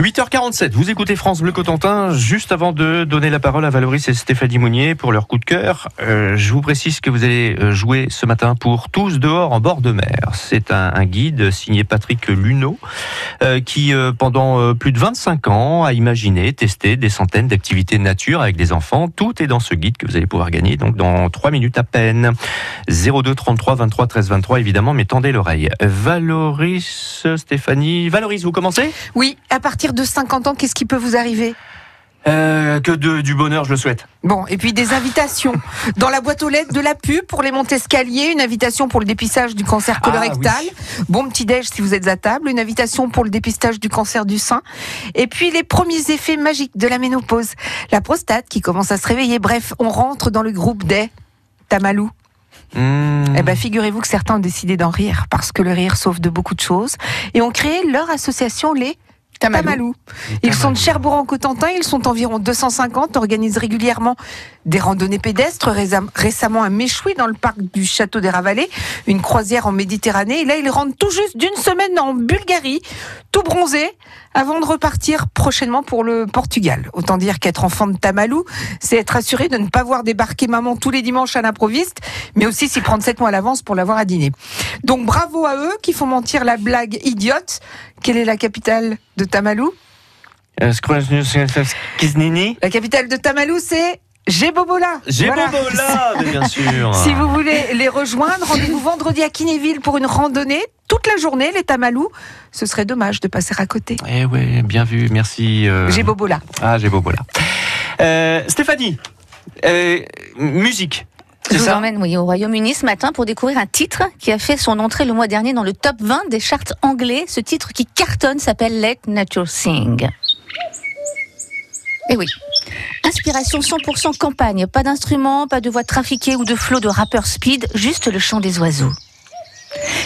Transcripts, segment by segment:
8h47, vous écoutez France Bleu Cotentin. Juste avant de donner la parole à Valoris et Stéphanie Mounier pour leur coup de cœur, euh, je vous précise que vous allez euh, jouer ce matin pour Tous dehors en bord de mer. C'est un, guide signé Patrick Luneau euh, qui, pendant plus de 25 ans, a imaginé, testé des centaines d'activités nature avec des enfants. Tout est dans ce guide que vous allez pouvoir gagner donc dans 3 minutes à peine. 02 33 23 13 23 évidemment, mais tendez l'oreille. Valoris, Stéphanie. Valoris, vous commencez? Oui, à partir de 50 ans, qu'est-ce qui peut vous arriver? Euh, que de, du bonheur, je le souhaite. Bon, et puis des invitations. Dans la boîte aux lettres de la pub pour les montes escaliers, une invitation pour le dépistage du cancer Ah, colorectal. Bon petit déj si vous êtes à table, une invitation pour le dépistage du cancer du sein. Et puis les premiers effets magiques de la ménopause. La prostate qui commence à se réveiller. Bref, on rentre dans le groupe des Tamalou. Hmm. Eh ben, figurez-vous que certains ont décidé d'en rire parce que le rire sauve de beaucoup de choses et ont créé leur association les Tamalou. Tamalou. Ils sont de Cherbourg en Cotentin, ils sont environ 250, organisent régulièrement des randonnées pédestres, récem- récemment un méchoui dans le parc du Château des Ravalais, une croisière en Méditerranée, et là ils rentrent tout juste d'une semaine en Bulgarie, tout bronzés, avant de repartir prochainement pour le Portugal. Autant dire qu'être enfant de Tamalou, c'est être assuré de ne pas voir débarquer maman tous les dimanches à l'improviste, mais aussi s'y prendre sept mois à l'avance pour l'avoir à dîner. Donc bravo à eux qui font mentir la blague idiote. Quelle est la capitale de Tamalou Euh, La capitale de Tamalou, c'est Gébobola. J'ai Voilà. Bobola, mais bien sûr. Si vous voulez les rejoindre, rendez-vous vendredi à Kinéville pour une randonnée toute la journée, les Tamalous. Ce serait dommage de passer à côté. Eh ouais, bien vu, merci. euh. Gébobola. Ah, j'ai Bobola. Euh, Stéphanie, euh, musique. Je vous emmène oui, au Royaume-Uni ce matin pour découvrir un titre qui a fait son entrée le mois dernier dans le top 20 des charts anglais. Ce titre qui cartonne s'appelle Let Nature Sing. Et oui. Inspiration 100% campagne, pas d'instruments, pas de voix trafiquées ou de flots de rappeurs speed, juste le chant des oiseaux.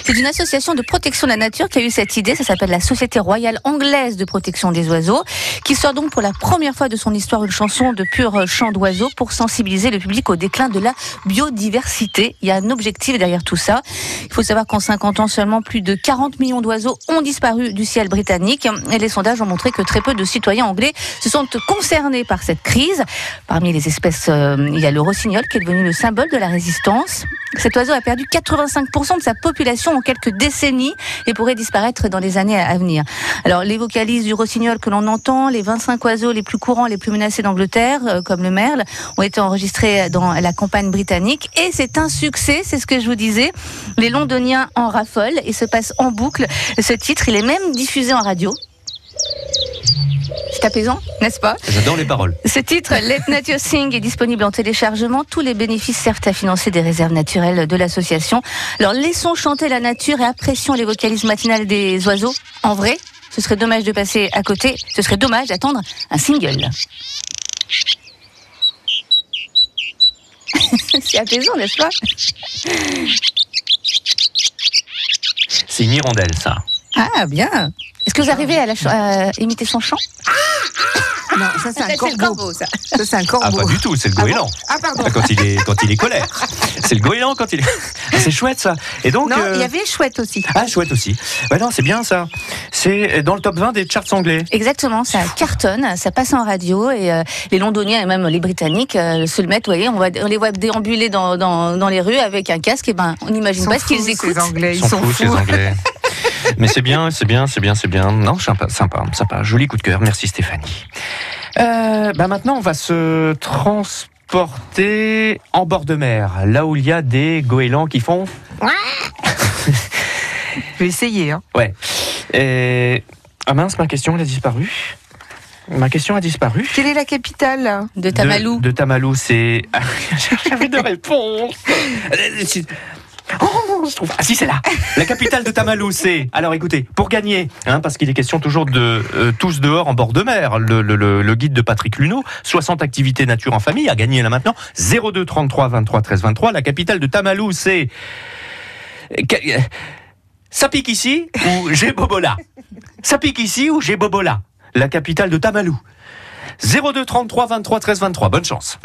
C'est une association de protection de la nature qui a eu cette idée. Ça s'appelle la Société royale anglaise de protection des oiseaux, qui sort donc pour la première fois de son histoire une chanson de pur chant d'oiseaux pour sensibiliser le public au déclin de la biodiversité. Il y a un objectif derrière tout ça. Il faut savoir qu'en 50 ans seulement, plus de 40 millions d'oiseaux ont disparu du ciel britannique. Et les sondages ont montré que très peu de citoyens anglais se sont concernés par cette crise. Parmi les espèces, euh, il y a le rossignol qui est devenu le symbole de la résistance. Cet oiseau a perdu 85% de sa population en quelques décennies et pourrait disparaître dans les années à venir. Alors, les vocalises du rossignol que l'on entend, les 25 oiseaux les plus courants, les plus menacés d'Angleterre, euh, comme le merle, ont été enregistrés dans la campagne britannique et c'est un succès, c'est ce que je vous disais. Les londoniens en raffolent et se passent en boucle. Ce titre, il est même diffusé en radio. C'est apaisant, n'est-ce pas J'adore les paroles. ce titre, Let Nature Sing, est disponible en téléchargement. Tous les bénéfices servent à financer des réserves naturelles de l'association. Alors laissons chanter la nature et apprécions les vocalises matinales des oiseaux. En vrai, ce serait dommage de passer à côté. Ce serait dommage d'attendre un single. C'est apaisant, n'est-ce pas C'est une hirondelle, ça. Ah, bien. Est-ce que vous arrivez à, la à imiter son chant Non, ça c'est un Ça, c'est le corbeau. corbeau, ça. Ça c'est un Ah, corbeau. pas du tout, c'est le Ah bon goéland. Ah pardon. Quand il est, quand il est colère. C'est le goéland quand il est. Ah, c'est chouette, ça. Et donc. Non, euh, il y avait chouette aussi. Ah, chouette aussi. Ouais, non, c'est bien, ça. C'est dans le top 20 des charts anglais. Exactement, ça cartonne, ça passe en radio et euh, les Londoniens et même les Britanniques euh, se le mettent. Vous voyez, on, va, on les voit déambuler dans, dans, dans les rues avec un casque. Et ben, on n'imagine sont pas ce qu'ils fous, écoutent. Ces Anglais, Ils sont fous, ces anglais. Mais c'est bien, c'est bien, c'est bien, c'est bien. Non, sympa, sympa, sympa. Joli coup de cœur. Merci Stéphanie. Euh, bah maintenant, on va se transporter en bord de mer, là où il y a des goélands qui font. Je vais essayer. Hein. Ouais. Et... Ah mince, ma question elle a disparu. Ma question a disparu. Quelle est la capitale De Tamalou. De, de Tamalou, c'est. J'avais deux réponses. Oh, je trouve. Ah si, c'est là. La capitale de Tamalou, c'est. Alors écoutez, pour gagner, hein, parce qu'il est question toujours de euh, tous dehors en bord de mer, le, le- le- le guide de Patrick Luneau, 60 activités nature en famille, à gagner là maintenant. 02 33 23 13 23. La capitale de Tamalou, c'est. Ca- Ça pique ici ou j'ai Bobola? Ça pique ici ou j'ai Bobola? La capitale de Tamalou. 02 33 23 13 23. Bonne chance.